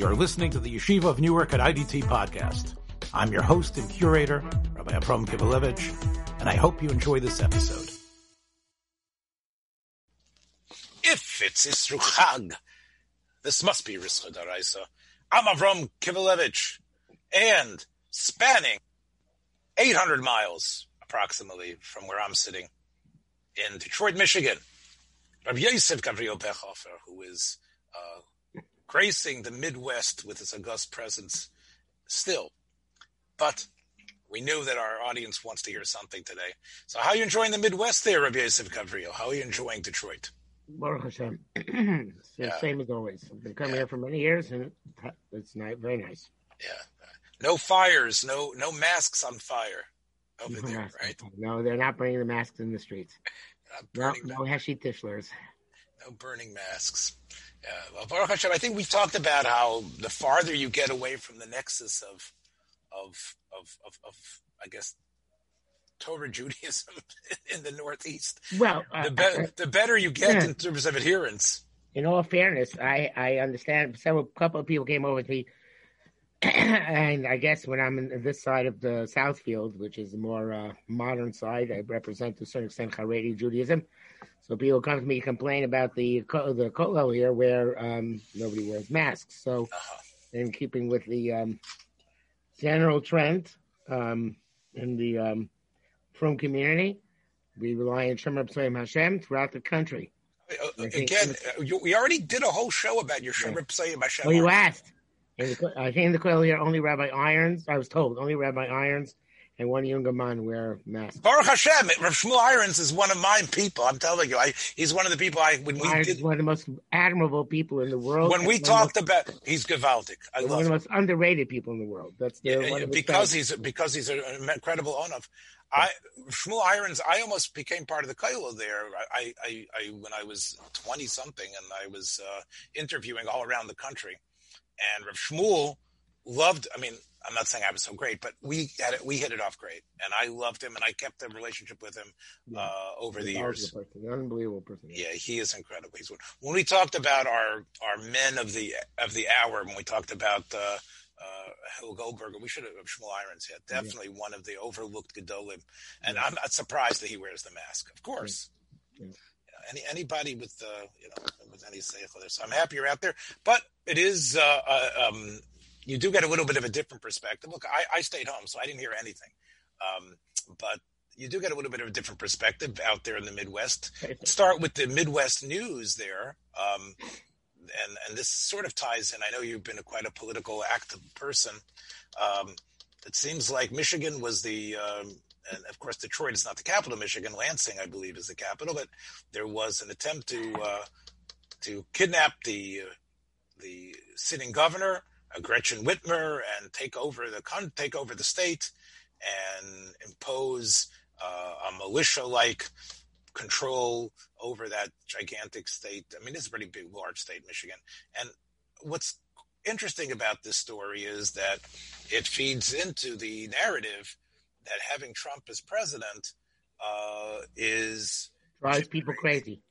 You're listening to the Yeshiva of Newark at IDT podcast. I'm your host and curator, Rabbi Abram Kivelevitz, and I hope you enjoy this episode. If it's Isru Chag, this must be Rischa D'Araisa. I'm Avram Kivelevitz, and spanning 800 miles approximately from where I'm sitting in Detroit, Michigan, Rabbi Yosef Gabriel Bechhofer, who is uh, gracing the Midwest with its august presence still. But we knew that our audience wants to hear something today. So how are you enjoying the Midwest there, Rabbi Yosef Gabriel? How are you enjoying Detroit? Baruch Hashem. it's the Yeah. same as always. I've been coming Yeah. here for many years, and it's ni- very nice. Yeah. No fires, no no masks on fire over No there, masks. right? No, they're not bringing the masks in the streets. No, burning, no Heshi Tishlers. no burning masks. Well, Baruch Hashem, I think we talked about how the farther you get away from the nexus of of of of, of I guess Torah Judaism in the Northeast, Well, uh, the better the better you get Yeah. in terms of adherence. in all fairness, I, I understand several couple of people came over to me, and I guess when I'm in this side of the Southfield, which is the more uh, modern side, I represent to a certain extent Haredi Judaism. So people come to me complain about the the kollel here, where um, nobody wears masks. So, Uh-huh. in keeping with the um, general trend um, in the um, from community, we rely on Shem Tzayim Hashem throughout the country. Uh, Again, uh, you, we already did a whole show about your Yeah. Shem Psayim Hashem. Well, you asked. The, I think in the here, only Rabbi Irons, I was told, only Rabbi Irons and one younger man wear masks. Baruch Hashem, Rav Shmuel Irons is one of my people. I'm telling you, I, he's one of the people I when we Irons did is one of the most admirable people in the world. when we and one of talked about he's Gavaldic. I one of the most underrated people in the world. That's the, Yeah, because he's because he's an incredible onav. I Shmuel Irons. I almost became part of the Kailo there. I, I, I when I was twenty something, and I was uh, interviewing all around the country, and Rav Shmuel loved. I mean, I'm not saying I was so great, but we had it. We hit it off great, and I loved him, and I kept the relationship with him uh, over the years. person, unbelievable person. Yeah, he is incredible. He's one. When we talked about our our men of the of the hour, when we talked about uh, uh, Hill Goldberger, we should have Shmuel Irons. Yeah, definitely one of the overlooked gedolim, and I'm not surprised that he wears the mask. Of course, Yeah. Any anybody with uh, you know with any seichel. So I'm happy you're out there, but it is. Uh, uh, um, you do get a little bit of a different perspective. Look, I, I stayed home, so I didn't hear anything. Um, but you do get a little bit of a different perspective out there in the Midwest Let's start with the Midwest news there. Um, and, and this sort of ties in. I know you've been a, quite a political active person. Um, it seems like Michigan was the, um, and of course Detroit is not the capital of Michigan. Lansing, I believe, is the capital. But there was an attempt to uh, to kidnap the uh, the sitting governor, Gretchen Whitmer, and take over the con- take over the state and impose uh, a militia-like control over that gigantic state. I mean, it's a pretty big, large state, Michigan. And what's interesting about this story is that it feeds into the narrative that having Trump as president uh, is Drives people crazy.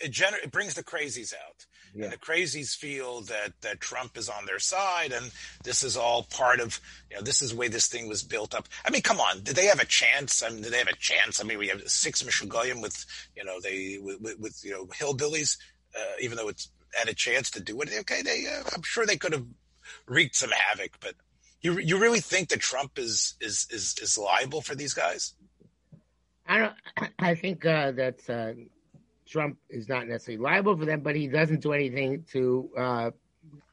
It, gener- it brings the crazies out. Yeah. And the crazies feel that that Trump is on their side, and this is all part of you know this is the way this thing was built up. I mean, come on, did they have a chance? I mean, did they have a chance? I mean, we have six Mishugoyim with you know they with, with, with you know hillbillies, uh, even though it's had a chance to do it. Okay, they uh, I'm sure they could have wreaked some havoc, but you you really think that Trump is is is, is liable for these guys? I don't. I think uh, that uh, Trump is not necessarily liable for them, but he doesn't do anything to uh,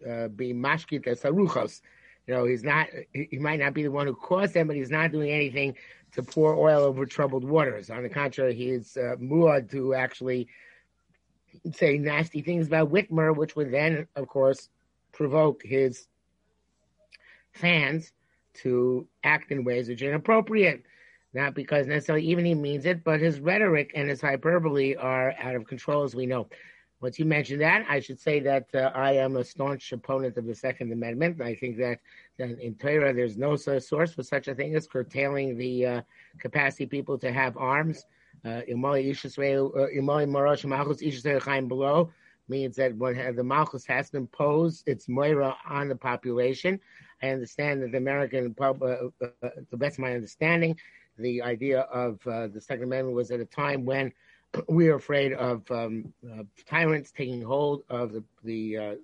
uh, be mashkit as saruchos. You know, he's not. He he might not be the one who caused them, but he's not doing anything to pour oil over troubled waters. On the contrary, he is uh, muad to actually say nasty things about Whitmer, which would then, of course, provoke his fans to act in ways which are inappropriate not because necessarily even he means it, but his rhetoric and his hyperbole are out of control, as we know. Once you mention that, I should say that uh, I am a staunch opponent of the Second Amendment. I think that, in Torah there's no source for such a thing as curtailing the uh, capacity people to have arms. Uh, uh, means that when the Malchus has to impose its moira on the population. I understand that the American pub, uh, uh, uh, the best of my understanding, the idea of uh, the Second Amendment was at a time when we were afraid of um, uh, tyrants taking hold of the, the uh,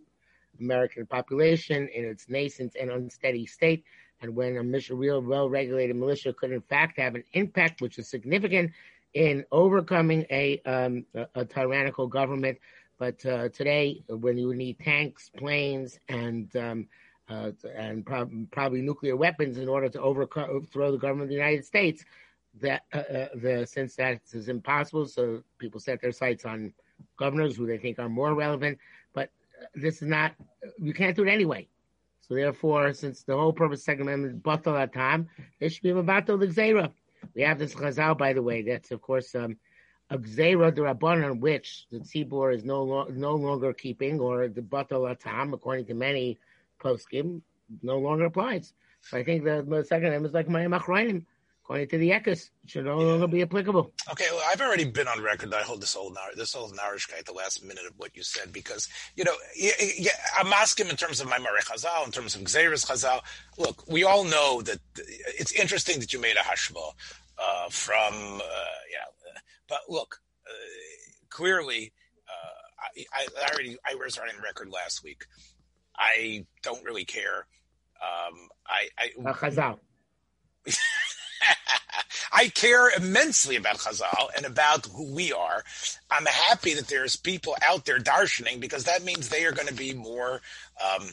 American population in its nascent and unsteady state. And when a real well-regulated militia could in fact have an impact, which is significant in overcoming a, um, a, a tyrannical government. But uh, today, when you need tanks, planes, and um, uh, and prob- probably nuclear weapons in order to overthrow the government of the United States, that uh, uh, the since that is impossible, so people set their sights on governors who they think are more relevant. But uh, this is not. You can't do it anyway. So therefore, since the whole purpose of Second Amendment is batal time, there should be a the We have this chazal, by the way. That's of course um, a gzera on which the tzibur is no lo- no longer keeping, or the batal tam, according to many poskim, no longer applies. So I think the, the Second Amendment is like my machronim according to the Eckes, should no longer be applicable. Okay, well, I've already been on record I hold this whole this whole guy at the last minute of what you said because you know yeah, I'm asking in terms of my Marech Chazal, in terms of Xeris Chazal. Look, we all know that it's interesting that you made a hashma uh, from uh, yeah, but look, uh, clearly, uh, I, I, already I was on record last week. I don't really care. Um, I, I Chazal. I care immensely about Chazal and about who we are. I'm happy that there's people out there darshaning because that means they are going to be more um,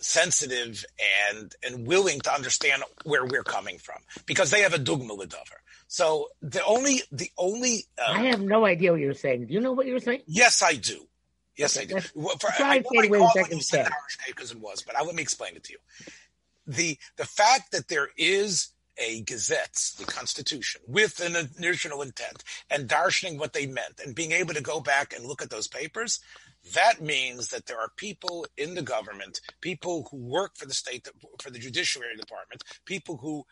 sensitive and and willing to understand where we're coming from because they have a dugma ledover. So the only the only uh, I have no idea what you're saying. Do you know what you're saying? Yes, I do. Yes, okay, I do. For, I, I, I because it was, but I, let me explain it to you. The the fact that there is a gazette, the Constitution, with an original intent and darshaning what they meant and being able to go back and look at those papers, that means that there are people in the government, people who work for the state, for the judiciary department, people who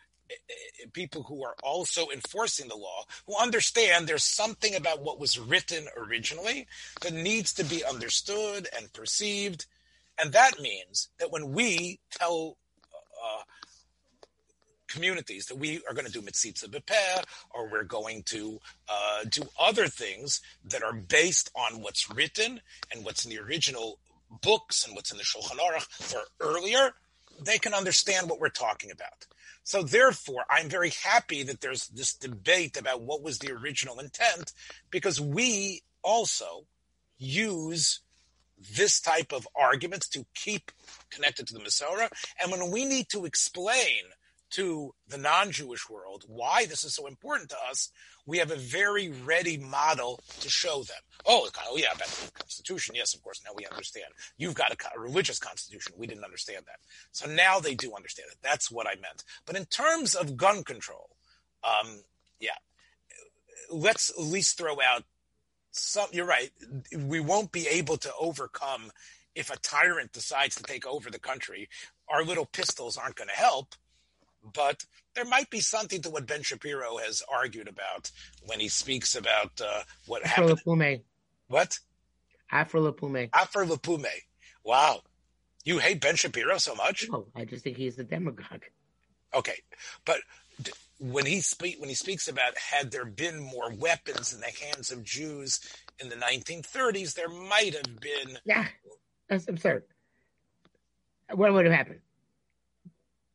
people who are also enforcing the law who understand there's something about what was written originally that needs to be understood and perceived and that means that when we tell uh, communities that we are going to do mitzitza bepeh, or we're going to uh, do other things that are based on what's written and what's in the original books and what's in the Shulchan Aruch or earlier, they can understand what we're talking about. So therefore, I'm very happy that there's this debate about what was the original intent because we also use this type of arguments to keep connected to the Masorah. And when we need to explain to the non-Jewish world why this is so important to us, we have a very ready model to show them. Oh, oh yeah, about the Constitution. Yes, of course. Now we understand. You've got a, a religious Constitution. We didn't understand that. So now they do understand it. That's what I meant. But in terms of gun control, um, yeah, let's at least throw out some. You're right. We won't be able to overcome if a tyrant decides to take over the country. Our little pistols aren't going to help but there might be something to what Ben Shapiro has argued about when he speaks about uh, what Afro happened. Lapume. What? Afro Lapume. Afro Lapume. Wow. You hate Ben Shapiro so much? No, I just think he's a demagogue. Okay, but when he speak when he speaks about had there been more weapons in the hands of Jews in the 1930s, there might have been. Yeah, that's absurd. What would have happened?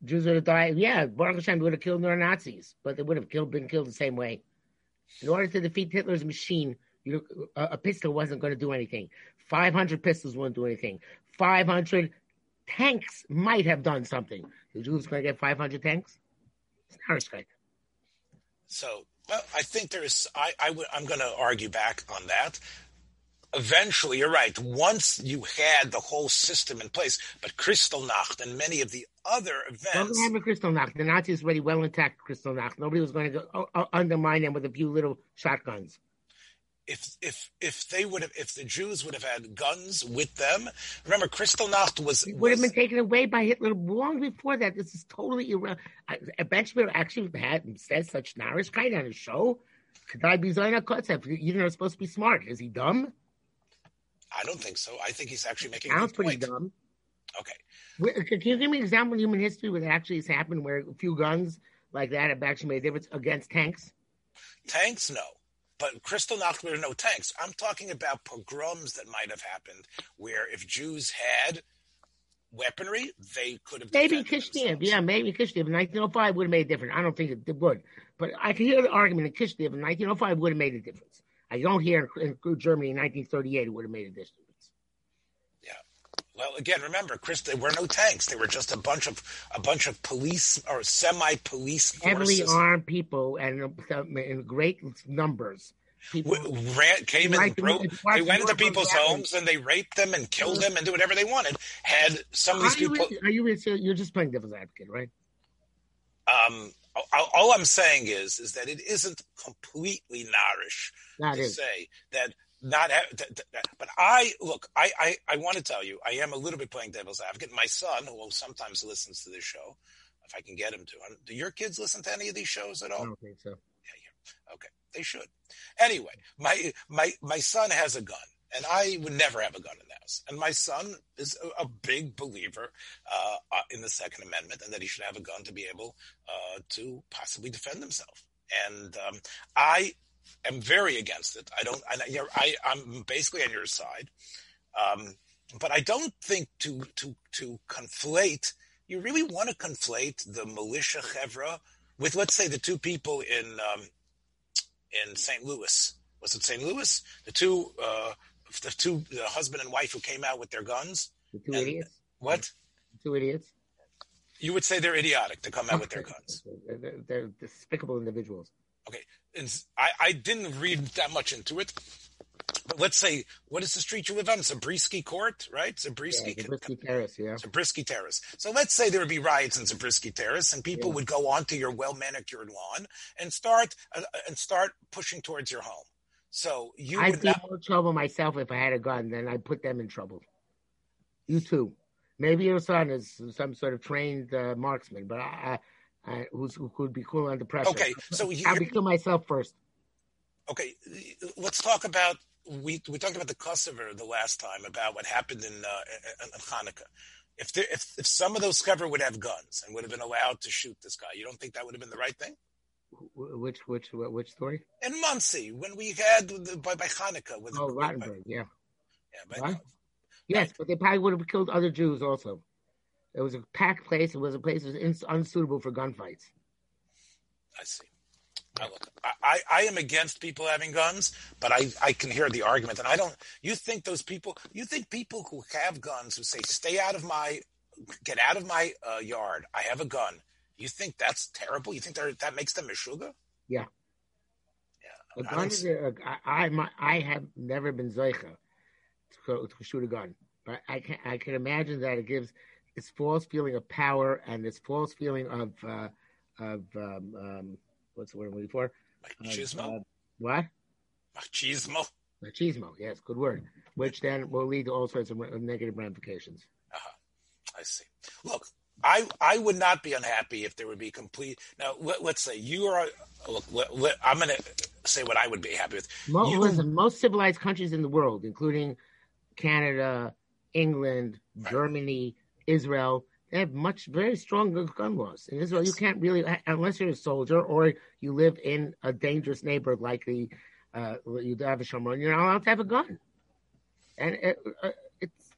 Jews would have died. Yeah, Baruch Hashem would have killed more Nazis, but they would have killed, been killed the same way. In order to defeat Hitler's machine, you, a, a pistol wasn't going to do anything. 500 pistols wouldn't do anything. 500 tanks might have done something. The Jews going to get 500 tanks? It's not respect. So, well, I think there's, I, I w- I'm going to argue back on that eventually, you're right. Once you had the whole system in place, but Kristallnacht and many of the other events. What happened Kristallnacht? The Nazis were already well intact Kristallnacht. Nobody was going to go, uh, undermine them with a few little shotguns. If if if they would have if the Jews would have had guns with them, remember Kristallnacht was it would was, have been taken away by Hitler long before that. This is totally irrelevant. Benjamin actually had said such narishkeit on his show. Could I be Zayna Kotzev? You're not supposed to be smart. Is he dumb? I don't think so. I think he's actually making. Sounds pretty dumb. Okay. Can you give me an example in human history where that actually has happened, where a few guns like that have actually made a difference against tanks? Tanks, no. But Crystal are no tanks. I'm talking about pogroms that might have happened, where if Jews had weaponry, they could have Maybe themselves. yeah, maybe Kishinev in 1905 would have made a difference. I don't think it would, but I can hear the argument in Kishinev in 1905 would have made a difference. I don't hear in Germany in 1938 it would have made a difference. Yeah. Well, again, remember, Chris, there were no tanks. They were just a bunch of a bunch of police or semi-police Heavily forces. armed people and in great numbers. People, ran, came in, Like and broke. They went into people's homes and they raped them and killed them and did whatever they wanted. Had some of are these you, people. really- are you you're just playing devil's advocate, right? Um, all, all I'm saying is, is that it isn't completely nourish That to is. say that not. Ha- that, that- that- but I look. I, I I want to tell you, I am a little bit playing devil's advocate. My son, who sometimes listens to this show, if I can get him to. Do your kids listen to any of these shows at I all? don't think so. Okay, they should. Anyway, my my my son has a gun, and I would never have a gun in the house. And my son is a, a big believer uh, in the Second Amendment, and that he should have a gun to be able uh, to possibly defend himself. And um, I am very against it. I don't. I, I'm basically on your side, um, but I don't think to to to conflate. You really want to conflate the militia chevra with, let's say, the two people in um, in St. Louis. Was it St. Louis? The two, uh, the two, the husband and wife who came out with their guns. The two And- idiots. What The two idiots. you would say they're idiotic to come out with their guns. They're, they're, despicable individuals. And I, I didn't read that much into it. But let's say, what is the street you live on? Zabriskie Court, right? Yeah, Zabriskie, the Brisky Terrace, yeah. Zabriskie Terrace. So let's say there would be riots in Zabriskie Terrace, and people Yeah. would go onto your well manicured lawn and start uh, and start pushing towards your home. So you I'd would be not. more trouble myself if I had a gun than I'd put them in trouble. You too. Maybe your son is some sort of trained uh, marksman, but I, I, I who's, who could be cool under pressure. Okay, so I'll be kill myself first. okay, let's talk about we we talked about the Kosovo the last time about what happened in, uh, in Hanukkah. If there, if if some of those cover would have guns and would have been allowed to shoot this guy, you don't think that would have been the right thing? Wh- Which which which story? In Monsey, when we had the, by by Hanukkah with Oh, Rottenberg. Yeah. yeah, by, Yes, but they probably would have killed other Jews also. It was a packed place. It was a place that was unsuitable for gunfights. I see. I, look, I, I, I am against people having guns, but I, I can hear the argument. And I don't, you think those people, you think people who have guns who say, stay out of my, get out of my uh, yard, I have a gun. You think that's terrible? You think that that makes them a sugar? Yeah. Yeah. A I gun is see- a, I, my- I have never been Zeicha to, to shoot a gun, but I can I can imagine that it gives this false feeling of power and this false feeling of uh, of um, um, what's the word I'm looking for? Machismo? uh, what? Machismo? Machismo. Yes, good word. Which then will lead to all sorts of negative ramifications. Uh-huh. I see. Look, I I would not be unhappy if there would be complete. Now, let, let's say you are. Look, let, let- I'm going to say what I would be happy with. Mo- You- listen, most civilized countries in the world, including Canada, England, Right. Germany, Israel, they have much very strong gun laws. In Israel, you can't really, unless you're a soldier or you live in a dangerous neighborhood like the uh, a Shomron, you're not allowed to have a gun. And it, uh,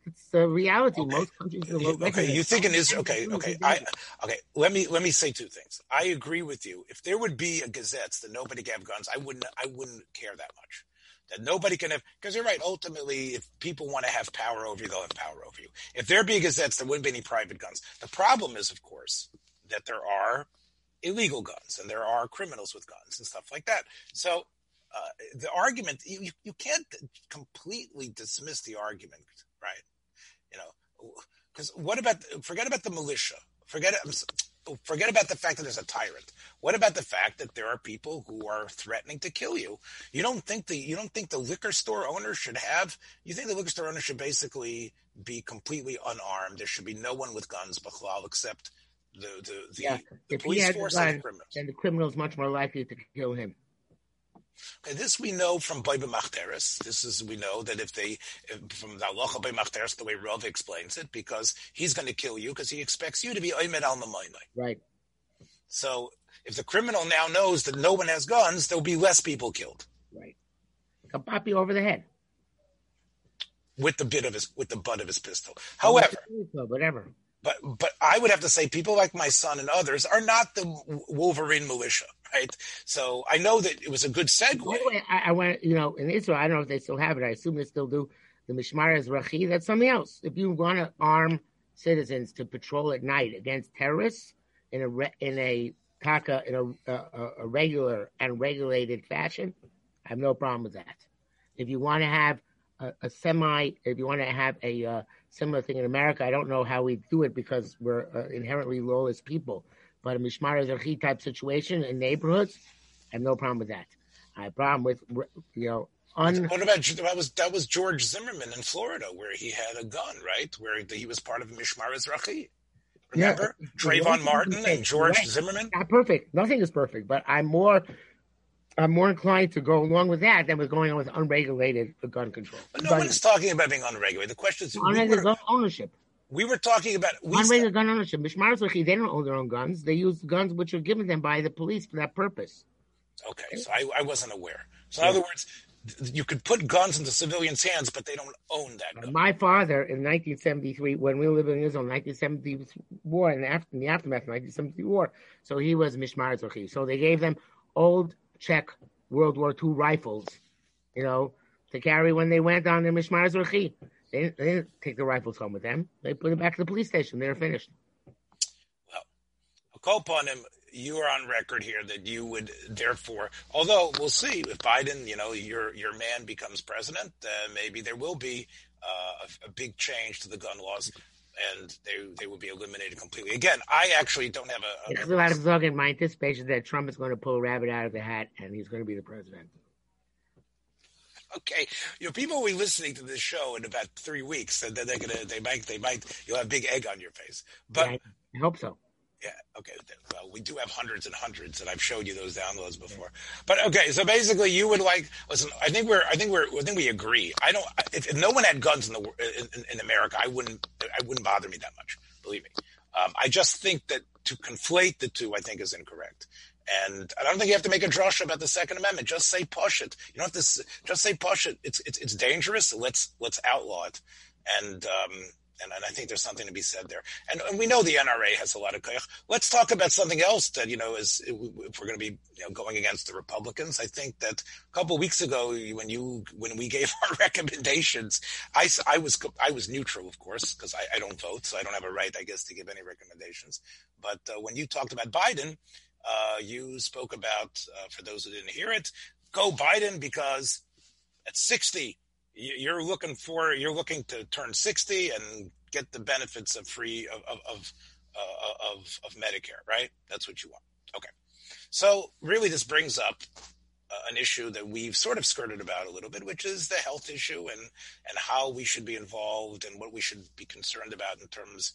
it's the reality. Okay. Most countries in the Okay, you think in Israel? Okay, okay. I okay. Let me let me say two things. I agree with you. If there would be a gazettes that nobody can have guns, I wouldn't I wouldn't care that much. That nobody can have because you're right. Ultimately, if people want to have power over you, they'll have power over you. If there be gazettes, there wouldn't be any private guns. The problem is, of course, that there are illegal guns and there are criminals with guns and stuff like that. So uh, the argument you- you can't completely dismiss the argument, right? Because what about forget about the militia? Forget forget about the fact that there's a tyrant. What about the fact that there are people who are threatening to kill you? You don't think the you don't think the liquor store owner should have? You think the liquor store owner should basically be completely unarmed? There should be no one with guns, Bachlal, except the the, the, Yeah. the police force and the criminals. then the criminal is much more likely to kill him. Okay, this we know from Baiba Machteris. This is we know that if they if, from the Halacha by Machteris, the way Rav explains it, because he's going to kill you because he expects you to be Oymed al Right. So if the criminal now knows that no one has guns, there'll be less people killed. Right. Like pop you over the head with the bit of his with the butt of his pistol. However, whatever. But but I would have to say people like my son and others are not the Wolverine militia, right? So I know that it was a good segue. Way, I, I, went, you know, in Israel, I don't know if they still have it. I assume they still do. The Mishmar is Ezrachi, that's something else. If you want to arm citizens to patrol at night against terrorists in a re, in a taka in a, a, a regular and regulated fashion, I have no problem with that. If you want to have a, a semi, if you want to have a uh, similar thing in America, I don't know how we do it because we're uh, inherently lawless people. But a mishmar is ezrachi type situation in neighborhoods, I have no problem with that. I have a problem with you know. Un- what about that was that was George Zimmerman in Florida where he had a gun, right? Where he was part of mishmar ezrachi. Remember yeah, Trayvon Martin and George right. Zimmerman? Not perfect. Nothing is perfect, but I'm more I'm more inclined to go along with that than with going on with unregulated gun control. But no gun one's talking about being unregulated. The question is unregulated gun ownership. We were talking about we unregulated gun ownership. Mishmar they don't own their own guns. They use guns which are given them by the police for that purpose. Okay, so I, I wasn't aware. So in yeah. other words, you could put guns into civilians' hands, but they don't own that gun. My father in 1973, when we were living in Israel, 1970 war, and after, in the aftermath of 1970 war, so he was Mishmar So they gave them old Czech World War II rifles, you know, to carry when they went on the Mishmar. They didn't, they didn't take the rifles home with them. They put them back to the police station. They were finished. Well, I'll call upon him. You are on record here that you would therefore, although we'll see if Biden, you know, your your man becomes president, uh, maybe there will be uh, a, a big change to the gun laws and they they will be eliminated completely. Again, I actually don't have a. a, a lot of talk in my anticipation that Trump is going to pull a rabbit out of the hat and he's going to be the president. Okay, you know, people will be listening to this show in about three weeks, and then they're gonna, they might, they might, you'll have a big egg on your face. But yeah, I hope so. Yeah. Okay. Well, we do have hundreds and hundreds, and I've showed you those downloads before. But okay, so basically, you would like listen. I think we're. I think we're. I think we agree. I don't. If, if no one had guns in the in, in, America, I wouldn't. I wouldn't bother me that much. Believe me. Um, I just think that to conflate the two, I think, is incorrect. And I don't think you have to make a drush about the Second Amendment. Just say push it. You don't have to. Just say push it. It's it's, it's dangerous. Let's let's outlaw it. And um, and, and I think there's something to be said there. And, and we know the NRA has a lot of koyach. Let's talk about something else that, you know, is if we're going to be you know, going against the Republicans. I think that a couple weeks ago, when you, when we gave our recommendations, I, I was, I was neutral, of course, because I, I don't vote. So I don't have a right, I guess, to give any recommendations. But uh, when you talked about Biden, uh, you spoke about, uh, for those who didn't hear it, go Biden because at 60, you're looking for you're looking to turn 60 and get the benefits of free of of of, uh, of, of Medicare, right? That's what you want. Okay. So really, this brings up uh, an issue that we've sort of skirted about a little bit, which is the health issue and and how we should be involved and what we should be concerned about in terms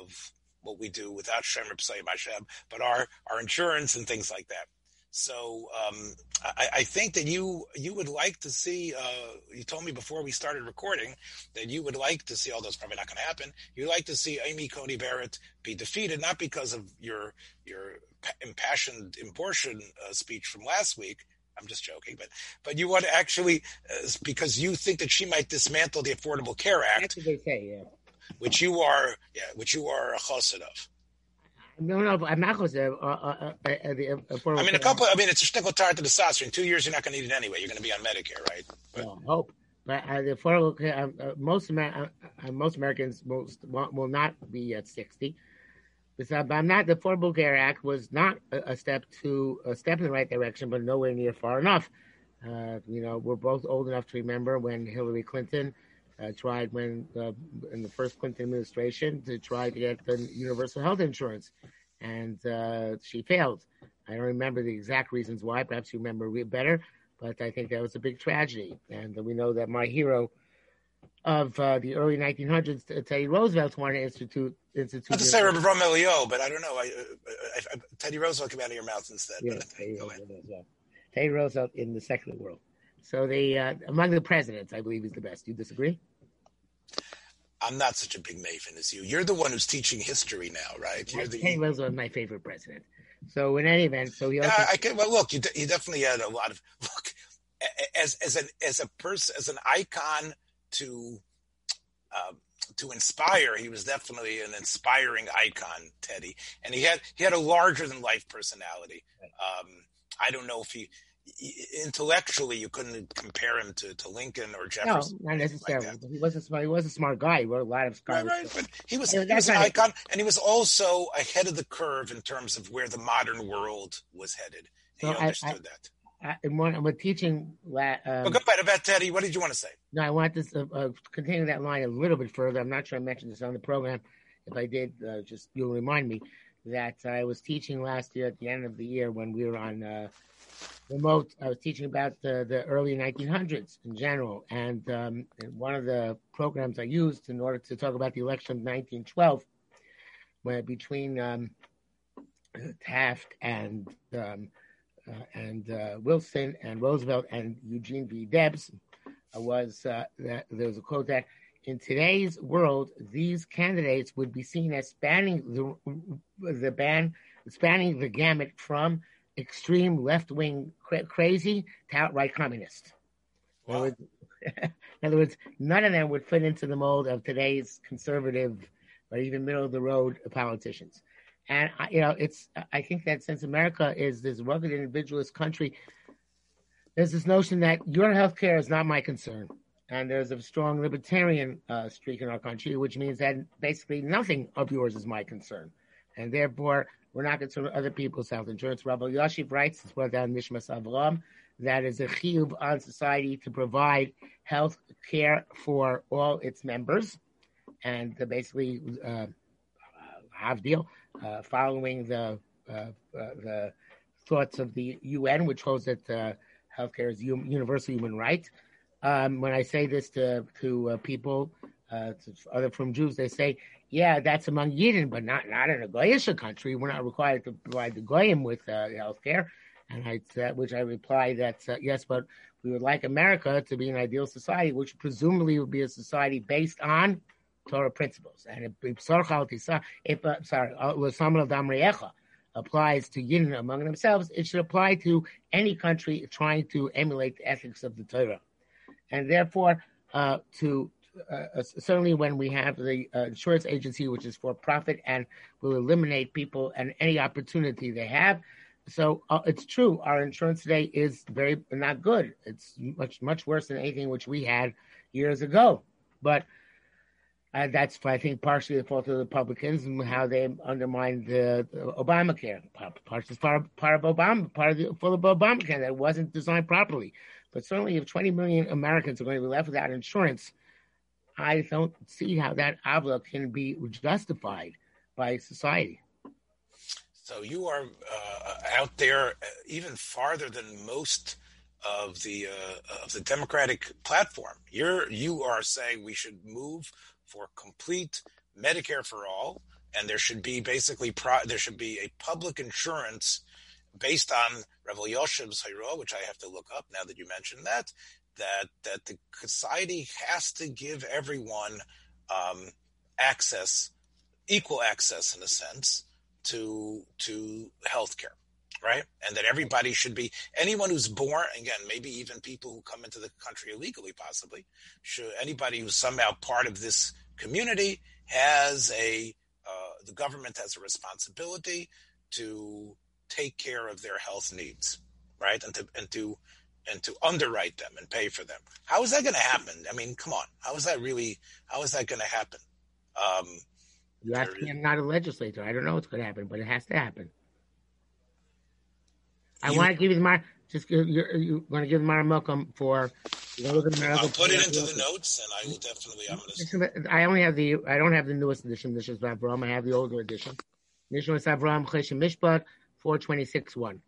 of what we do without Shem Ripsay Mashem, but our our insurance and things like that. So um, I, I, think that you you would like to see. Uh, you told me before we started recording that you would like to see. Although it's probably not going to happen. You'd like to see Amy Coney Barrett be defeated, not because of your your impassioned abortion uh, speech from last week. I'm just joking, but but you want to actually uh, because you think that she might dismantle the Affordable Care Act. That's what they say, yeah. Which you are, yeah, which you are a chassid of. No, no, I'm not to. Uh, uh, uh, I mean, a couple. I mean, it's a shtickle tart to the saucer. In two years, you're not going to need it anyway. You're going to be on Medicare, right? But, well, hope. But uh, the affordable care, uh, most Amer- uh, most Americans most will, will not be at 60. But I'm not. The Affordable Care Act was not a, a, step to a step in the right direction, but nowhere near far enough. you know, we're both old enough to remember when Hillary Clinton uh, tried when uh, in the first Clinton administration to try to get the universal health insurance, and uh, she failed. I don't remember the exact reasons why. Perhaps you remember better, but I think that was a big tragedy. And we know that my hero of uh, the early 1900s, Teddy Roosevelt, wanted to institute institute. Not to say Ram Elio, but I don't know. I, I, I, Teddy Roosevelt came out of your mouth instead. Yeah, yeah. Teddy Roosevelt in the Second world. So the uh, among the presidents, I believe he's the best. Do you disagree? I'm not such a big maven as you. You're the one who's teaching history now, right? You're the Teddy Roosevelt is my favorite president. So in any event, so he also. I, I can, well, look, you, you definitely had a lot of look as as an as a person as an icon to uh, to inspire. He was definitely an inspiring icon, Teddy, and he had he had a larger than life personality. Um, I don't know if he intellectually you couldn't compare him to, to Lincoln or Jefferson. No, not necessarily. Like he was a smart. He was a smart guy. He wrote a lot of scholars. Right, right. But he was, he was an icon, and he was also ahead of the curve in terms of where the modern world was headed. He so understood I, I, that. I, I'm teaching. Um, well, go ahead about Teddy. What did you want to say? No, I want to uh, uh, continue that line a little bit further. I'm not sure I mentioned this on the program. If I did, uh, just you'll remind me that I was teaching last year at the end of the year when we were on uh, remote. I was teaching about the, the early 1900s in general, and, um, one of the programs I used in order to talk about the election of 1912, where between um, Taft and um, uh, and uh, Wilson and Roosevelt and Eugene V. Debs uh, was uh, that there was a quote that in today's world, these candidates would be seen as spanning the the ban, spanning the gamut from extreme left wing cra- crazy to outright communist. In other, words, in other words, none of them would fit into the mold of today's conservative or even middle of the road politicians. And you know, it's I think that since America is this rugged individualist country, there's this notion that your health care is not my concern. And there's a strong libertarian uh, streak in our country, which means that basically nothing of yours is my concern. And therefore, we're not concerned with other people's health insurance. Rabbi Yashiv writes, as well down Nishmas Avram, that is a chiyuv on society to provide health care for all its members, and to basically uh, have deal uh, following the uh, uh, the thoughts of the UN, which holds that uh, healthcare is universal human right. Um, when I say this to to uh, people, to other from Jews, they say yeah, that's among Yidden, but not not in a Goyish country. We're not required to provide the Goyim with uh, health care. And I, uh, which I reply that uh, yes, but we would like America to be an ideal society, which presumably would be a society based on Torah principles. And if, if uh, sorry, uh, applies to Yidden among themselves, it should apply to any country trying to emulate the ethics of the Torah. And therefore, uh, to uh, uh, certainly when we have the uh, insurance agency, which is for profit and will eliminate people and any opportunity they have. So uh, it's true. Our insurance today is very not good. It's much much worse than anything which we had years ago. But uh, that's I think partially the fault of the Republicans and how they undermined the, the Obamacare. Part, part, part of Obama, part of the full of Obamacare that wasn't designed properly. But certainly, if 20 million Americans are going to be left without insurance, I don't see how that avla can be justified by society. So you are uh, out there uh, even farther than most of the uh, of the Democratic platform. You're you are saying we should move for complete Medicare for all, and there should be basically pro- there should be a public insurance based on Revel Yoshev's Hayro, which I have to look up now that you mentioned that, that that the society has to give everyone um, access, equal access in a sense, to to healthcare, right? And that everybody should be anyone who's born again, maybe even people who come into the country illegally, possibly, should anybody who's somehow part of this community has a uh, the government has a responsibility to take care of their health needs, right? And to and to and to underwrite them and pay for them. How is that going to happen? I mean, come on. How is that really? How is that going to happen? Um, you ask me. I'm not a legislator. I don't know what's going to happen, but it has to happen. I want to give you the mar. Just you're, you're going to give the Mara Malcolm for. You know, I'll put it into the notes, and I will definitely. I'm gonna... I only have the. I don't have the newest edition. This is Avram. I have the older edition. Nishma Avram Choshen Mishpat four twenty six one.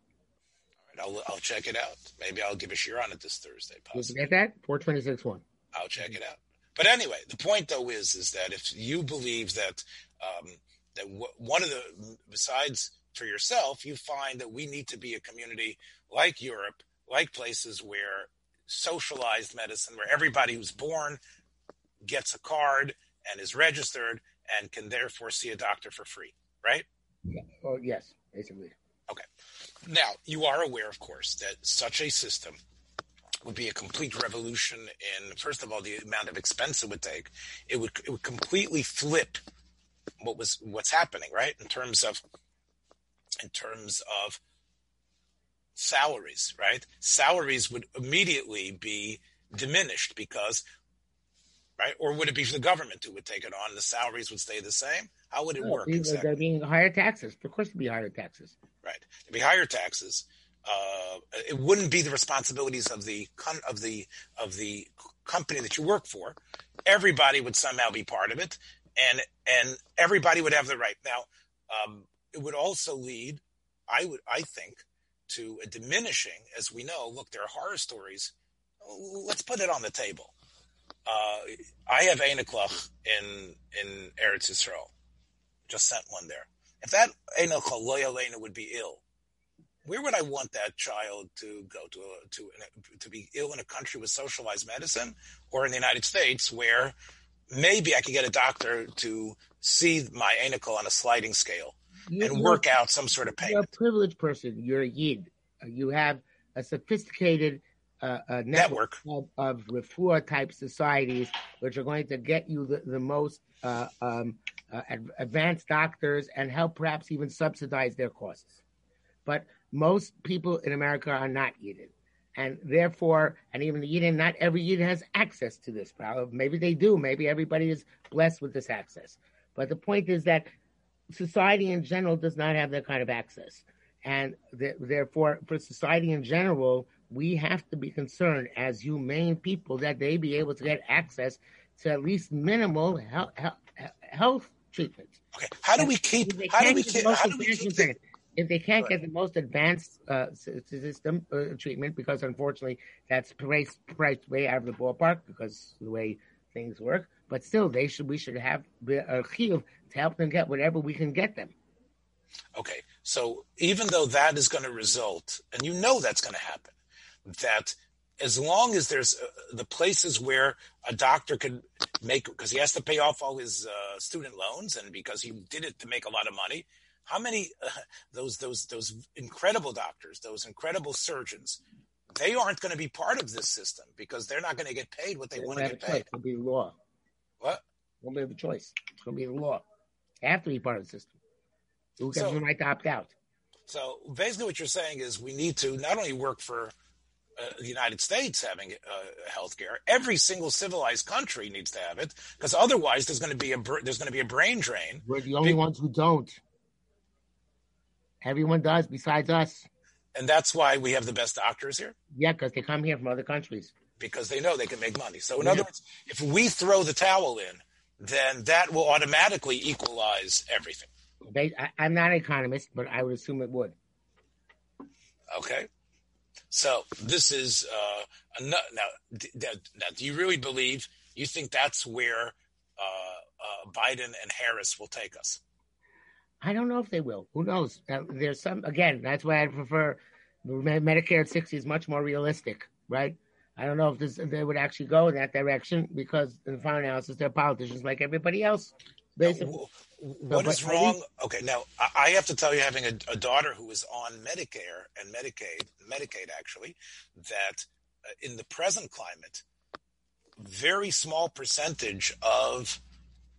I'll I'll check it out. Maybe I'll give a share on it this Thursday. Possibly. You get that? Four twenty six one. I'll check it out. But anyway, the point though is is that if you believe that um, that w- one of the besides for yourself, you find that we need to be a community like Europe like places where socialized medicine, where everybody who's born gets a card and is registered and can therefore see a doctor for free, right? Yeah. Well, yes, basically. Now, you are aware, of course, that such a system would be a complete revolution in, first of all, the amount of expense it would take. It would, it would completely flip what was what's happening, right? In terms of in terms of salaries, right? Salaries would immediately be diminished because right? Or would it be the government who would take it on? The salaries would stay the same. How would it No, work? Exactly? They're being higher taxes. Of course, it'd be higher taxes. Right. There'd be higher taxes. Uh, it wouldn't be the responsibilities of the con- of the of the company that you work for. Everybody would somehow be part of it, and and everybody would have the right. Now, um, it would also lead, I would, I think, to a diminishing. As we know, look, there are horror stories. Let's put it on the table. Uh, I have Einiklach in in Eretz Yisrael. Just sent one there. If that would be ill, where would I want that child to go to a, to to be ill in a country with socialized medicine, or in the United States where maybe I could get a doctor to see my anicle on a sliding scale You- and work out some sort of payment. You're a privileged person. You're a yid. You have a sophisticated uh, uh, network. of, of refuah type societies, which are going to get you the, the most uh, um, uh, ad- advanced doctors and help perhaps even subsidize their costs. But most people in America are not Yidden. And therefore, and even the Yidden, not every Yid has access to this power. Maybe they do. Maybe everybody is blessed with this access. But the point is that society in general does not have that kind of access. And th- therefore, for society in general, we have to be concerned as humane people that they be able to get access to at least minimal health, health treatment. Okay, how do we keep? How do we keep? How do we keep? second. if they can't Right. get the most advanced uh, system uh, treatment, because unfortunately that's priced, priced way out of the ballpark because of the way things work. But still, they should we should have a chiyuv to help them get whatever we can get them. Okay, so even though that is going to result, and you know that's going to happen, that as long as there's uh, the places where a doctor could make, because he has to pay off all his uh, student loans, and because he did it to make a lot of money, how many uh, those those those incredible doctors, those incredible surgeons, they aren't going to be part of this system because they're not going to get paid what they They want to have get paid. It'll be law. What? Won't be a choice. It's going to be the law. They have to be part of the system. Who gives So- the right to opt out? So basically, what you're saying is we need to not only work for uh, the United States having uh, health care, every single civilized country needs to have it, because otherwise there's going to be a there's going to be a brain drain. We're the only Big- ones who don't. Everyone does besides us. And that's why we have the best doctors here, Yeah, because they come here from other countries. because they know they can make money. So in Yeah. other words, if we throw the towel in, then that will automatically equalize everything. They, I, I'm not an economist, but I would assume it would. Okay. So this is uh, now, now. Do you really believe? You think that's where uh, uh, Biden and Harris will take us? I don't know if they will. Who knows? Uh, there's some again. That's why I prefer Medicare at 60 is much more realistic, right? I don't know if this they would actually go in that direction because in the final analysis, they're politicians like everybody else. Basically, What but is wrong? Okay, now I have to tell you, having a, a daughter who is on Medicare and Medicaid, Medicaid actually, that uh, in the present climate, very small percentage of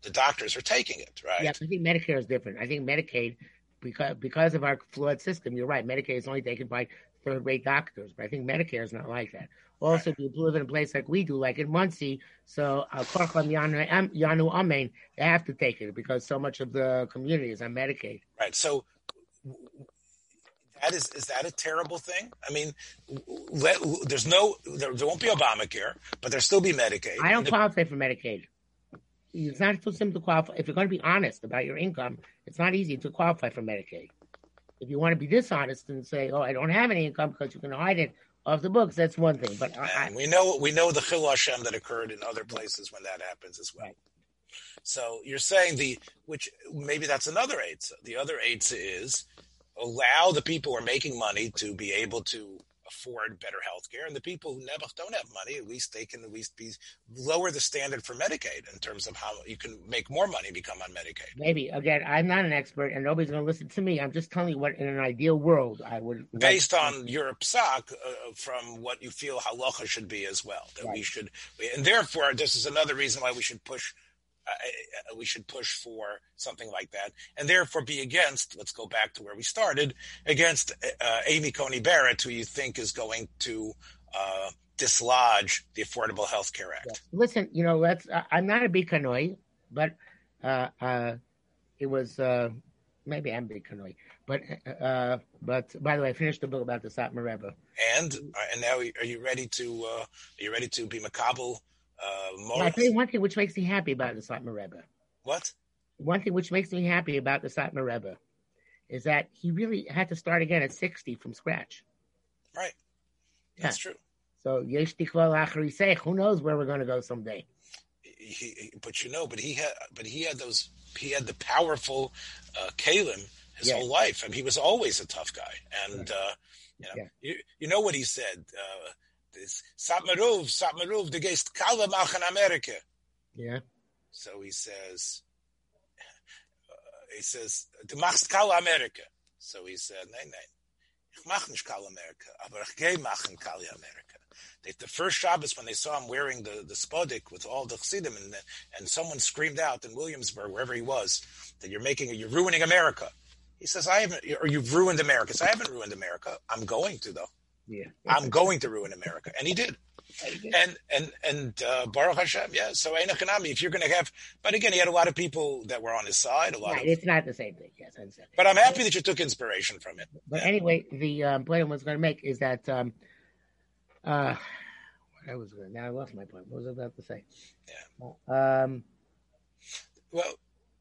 the doctors are taking it. Right? yeah, I think Medicare is different. I think Medicaid, because because of our flawed system, you're right. Medicaid is only taken by third-rate doctors, but I think Medicare is not like that. Also, if you live in a place like we do, like in Monsey, so uh, Korcham Yanu Yanu Amen, they have to take it because so much of the community is on Medicaid. Right. So that is is that a terrible thing? I mean, let, there's no there, there won't be Obamacare, but there'll still be Medicaid. I don't qualify for Medicaid. It's not so simple to qualify. If you're going to be honest about your income, it's not easy to qualify for Medicaid. If you want to be dishonest and say, "Oh, I don't have any income," because you can hide it off the books, that's one thing. But I, we know we know the chil Hashem that occurred in other places when that happens as well. Right. So you're saying the which maybe that's another eight. The other eight is allow the people who are making money to be able to afford better health care. And the people who never don't have money, at least they can at least be lower the standard for Medicaid in terms of how you can make more money become on Medicaid. Maybe again, I'm not an expert, and nobody's going to listen to me. I'm just telling you what, in an ideal world, I would based like on your psak uh, from what you feel halacha should be as well. That right. we should, and therefore, this is another reason why we should push uh, we should push for something like that, and therefore be against. Let's go back to where we started against uh, Amy Coney Barrett, who you think is going to uh, dislodge the Affordable Health Care Act. Listen, you know, let's. I'm not a big Hanoi, but uh, uh, it was maybe I'm big Hanoi, but but by the way, I finished the book about the Satmar Rebbe. And and now, are you ready to are you ready to be Makabel? Uh, I tell you one thing which makes me happy about the Satmar Rebbe. What? One thing which makes me happy about the Satmar Rebbe is that he really had to start again at 60 from scratch. Right. That's yeah. true. So yesh Who knows where we're going to go someday? He, but you know, but he had, but he had those. He had the powerful uh, Kalim his whole life. I mean, he was always a tough guy, and uh, you know, yeah. you, you know what he said. Uh, Satmarov, Satmarov, the geist Kala Machen America. Yeah. So he says, uh, he says, du machst America. So he said, nein, nein. Ich mach nicht Kala America, aber ich geh machen Kala America. They, the first Shabbos when they saw him wearing the, the spodik with all the chassidim and, and someone screamed out in Williamsburg, wherever he was, that you're making, you're ruining America. He says, I haven't, or you've ruined America. So I haven't ruined America. I'm going to though. Yeah. I'm going to ruin America. And he did. And and and uh, Baruch Hashem, yeah. So Einakanami, if you're going to have, but again, he had a lot of people that were on his side. A lot. Right, of, it's not the same thing. Yes, I understand. But I'm happy that you took inspiration from it. But yeah. anyway, the um, point I was going to make is that um, uh, what I was going now I lost my point. What was I about to say? Yeah. Um, well,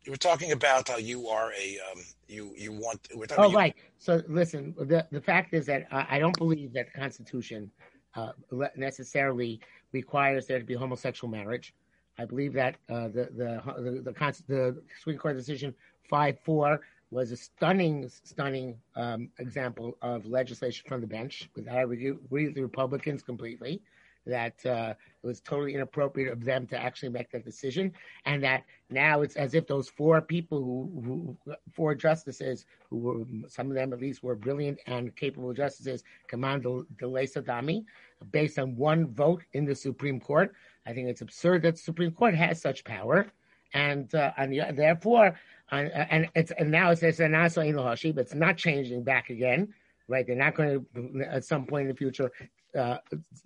you were talking about how you are a um, you you want. We're talking oh right. So listen, the the fact is that I don't believe that the Constitution uh, necessarily requires there to be homosexual marriage. I believe that uh, the, the the the the Supreme Court decision five four was a stunning stunning um, example of legislation from the bench. Without I agree with the Republicans completely that uh, it was totally inappropriate of them to actually make that decision, and that now it's as if those four people who, who four justices who were some of them at least were brilliant and capable justices, command delay Saddami, based on one vote in the Supreme Court. I think it's absurd that the Supreme Court has such power, and uh, and therefore, uh, and it's and now it says Anaso Inohashi, but it's not changing back again right? They're not going to, at some point in the future, uh,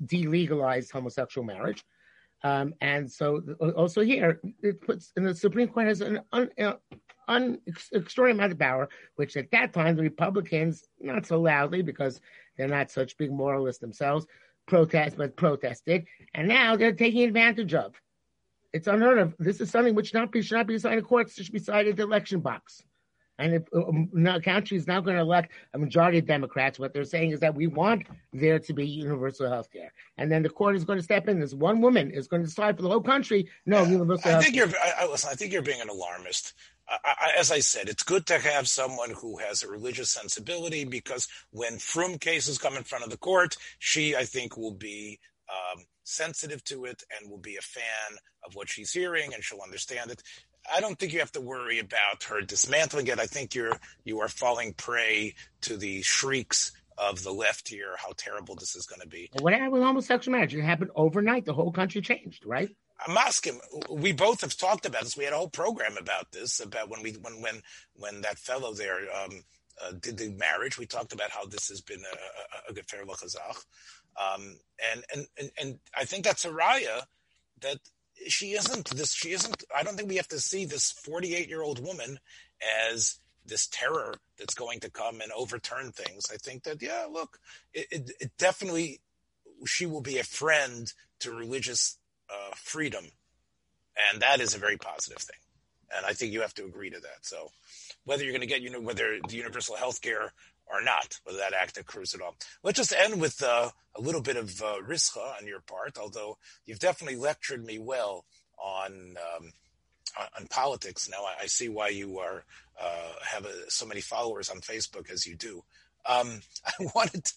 delegalized homosexual marriage. Um, and so also here, it puts, and the Supreme Court has an un, uh, un, extraordinary amount of power, which at that time the Republicans, not so loudly because they're not such big moralists themselves, protest, but protested. And now they're taking advantage of. It's unheard of. This is something which not be, should not be decided in courts, it should be decided in the election box. And if um, a country is not going to elect a majority of Democrats, what they're saying is that we want there to be universal health care. And then the court is going to step in. This one woman is going to decide for the whole country, no, universal I think you're, I, I, listen, I think you're being an alarmist. I, as I said, it's good to have someone who has a religious sensibility because when Frum cases come in front of the court, she, I think, will be um, sensitive to it and will be a fan of what she's hearing and she'll understand it. I don't think you have to worry about her dismantling it. I think you're you are falling prey to the shrieks of the left here. How terrible this is going to be. What happened with homosexual marriage? It happened overnight. The whole country changed, right? I'm asking. We both have talked about this. We had a whole program about this. About when we when when when that fellow there um, uh, did the marriage. We talked about how this has been a, a, a gefer um, and, and and and I think that's a raya that she isn't this she isn't i don't think we have to see this 48 year old woman as this terror that's going to come and overturn things. I think that yeah look it, it, it definitely she will be a friend to religious uh, freedom. And that is a very positive thing. And i think you have to agree to that. So whether you're going to get you know whether the universal health care or not, whether that act occurs at all. Let's just end with uh, a little bit of uh, rischa on your part, although you've definitely lectured me well on um, on, politics. Now I, I, see why you are uh, have a, so many followers on Facebook as you do. Um, I wanted to,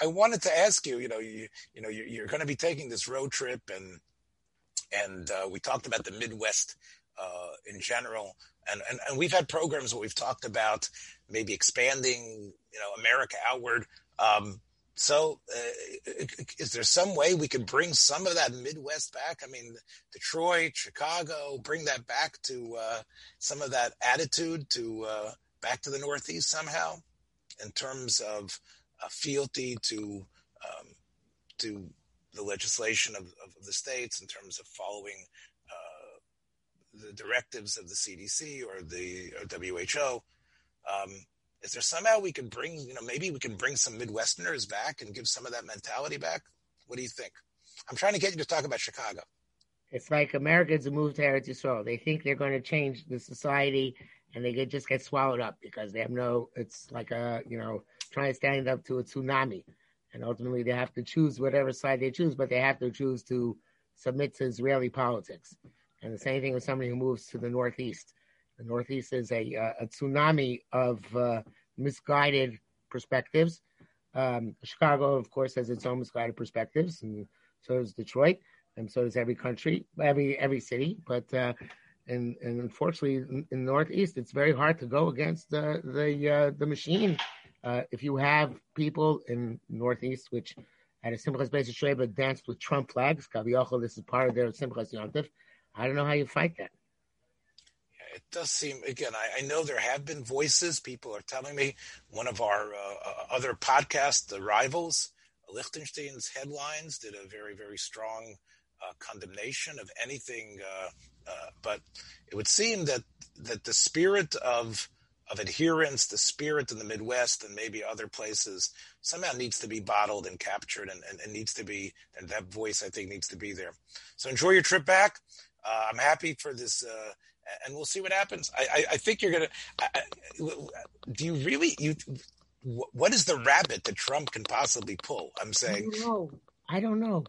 I wanted to ask you. You know, you you know, you're, you're going to be taking this road trip, and and uh, we talked about the Midwest uh, in general, and, and and we've had programs where we've talked about maybe expanding, you know, America outward. Um, so, uh, is there some way we could bring some of that Midwest back? I mean, Detroit, Chicago, bring that back to uh, some of that attitude to uh, back to the Northeast somehow, in terms of fealty to um, to the legislation of, of, the states, in terms of following the directives of the CDC or the or WHO. Um, is there somehow we can bring, you know, maybe we can bring some Midwesterners back and give some of that mentality back? What do you think? I'm trying to get you to talk about Chicago. It's like Americans who moved to Eretz Yisrael. They think they're going to change the society, and they get, just get swallowed up because they have no. It's like a you know trying to stand up to a tsunami, and ultimately they have to choose whatever side they choose, but they have to choose to submit to Israeli politics. And the same thing with somebody who moves to the Northeast. The Northeast is a, uh, a tsunami of uh, misguided perspectives. Um, Chicago, of course, has its own misguided perspectives, and so does Detroit, and so does every country, every every city. But uh, and and unfortunately, in, the Northeast, it's very hard to go against the the uh, the machine. Uh, if you have people in Northeast, which at a Simchas Beis Sheva danced with Trump flags, this is part of their Simchas Yontif. I don't know how you fight that it does seem again. I, I, know there have been voices. People are telling me one of our uh, uh, other podcasts, the rivals, Lichtenstein's headlines, did a very very strong uh, condemnation of anything. Uh, uh, but it would seem that that the spirit of of adherence, the spirit in the Midwest and maybe other places somehow needs to be bottled and captured and, and, and needs to be, and that voice I think needs to be there. So enjoy your trip back. Uh, I'm happy for this uh, and we'll see what happens. I, I, I think you're gonna. I, do you really? You, what is the rabbit that Trump can possibly pull? I'm saying. I don't know. I don't know.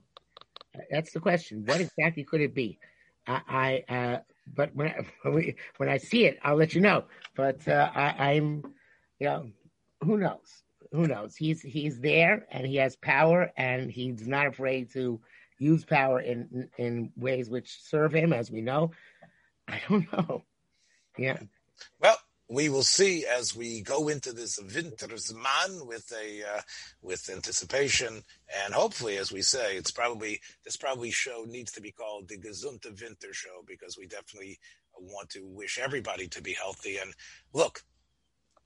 That's the question. What exactly could it be? I, I uh, but when I, when I see it, I'll let you know. But uh, I, I'm, you know, who knows? Who knows? He's he's there and he has power and he's not afraid to use power in in ways which serve him, as we know. I don't know. Yeah. Well, we will see as we go into this Wintersman with a uh, with anticipation, and hopefully, as we say, it's probably this probably show needs to be called the Gezunta Vinter Show because we definitely want to wish everybody to be healthy. And look,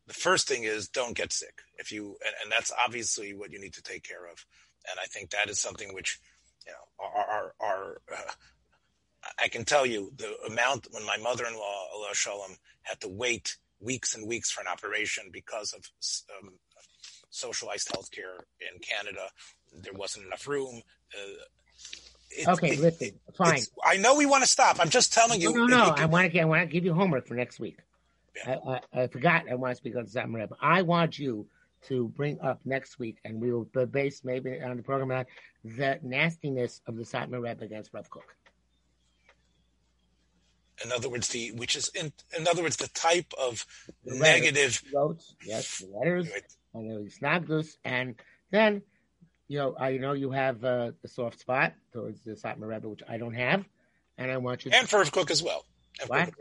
the first thing is don't get sick. If you and, and that's obviously what you need to take care of, and I think that is something which you know uh, I can tell you the amount when my mother-in-law, Allah Shalom, had to wait weeks and weeks for an operation because of um, socialized healthcare in Canada. There wasn't enough room. Uh, it, okay, it, listen, it, fine. I know we want to stop. I'm just telling you. No, no, no. I want to. I want to give you homework for next week. Yeah. I, I, I, forgot. I want to speak on Rebbe. I want you to bring up next week, and we will base maybe on the program on the nastiness of the Satmar Rebbe against Rav Kook. In other words, the which is in in other words the type of the negative notes, yes, the letters, right. and the snagdus, and then you know I know you have uh, the soft spot towards the Satmar Rebbe, which I don't have, and I want you and for Kook as well. What?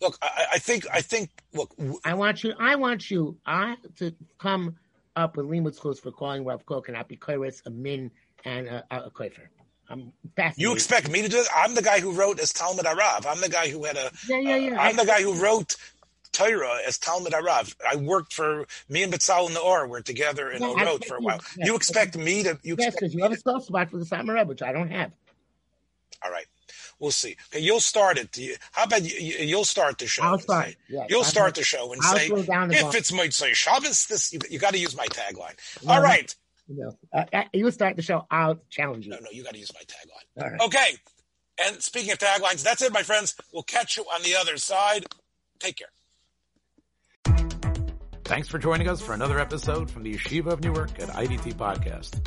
Look, I, I, think I think look. I want you. I want you. I to come up with limud schools for calling Rav Kook and Apikoris a min and a, a, a kofer. I'm fascinated. You expect me to do it? I'm the guy who wrote as Talmud Arav. I'm the guy who had a. Yeah, yeah, yeah. Uh, I'm the guy who wrote Torah as Talmud Arav. I worked for me and Betzal Or were together in yeah, road for a while. You, you expect me to? You yes, because you have a soft spot for the Satmar which I don't have. All right. We'll see. Okay, you'll start it. How about you, will start the show? I'll start. Yes, you'll I'll start the show and I'll say, if it's Motzei Shabbos, this you, you got to use my tagline. All right. You know, uh, uh, you start the show. I'll challenge you. No, no, you got to use my tagline. Right. Okay. And speaking of taglines, that's it, my friends. We'll catch you on the other side. Take care. Thanks for joining us for another episode from the Yeshiva of Newark at IDT Podcast.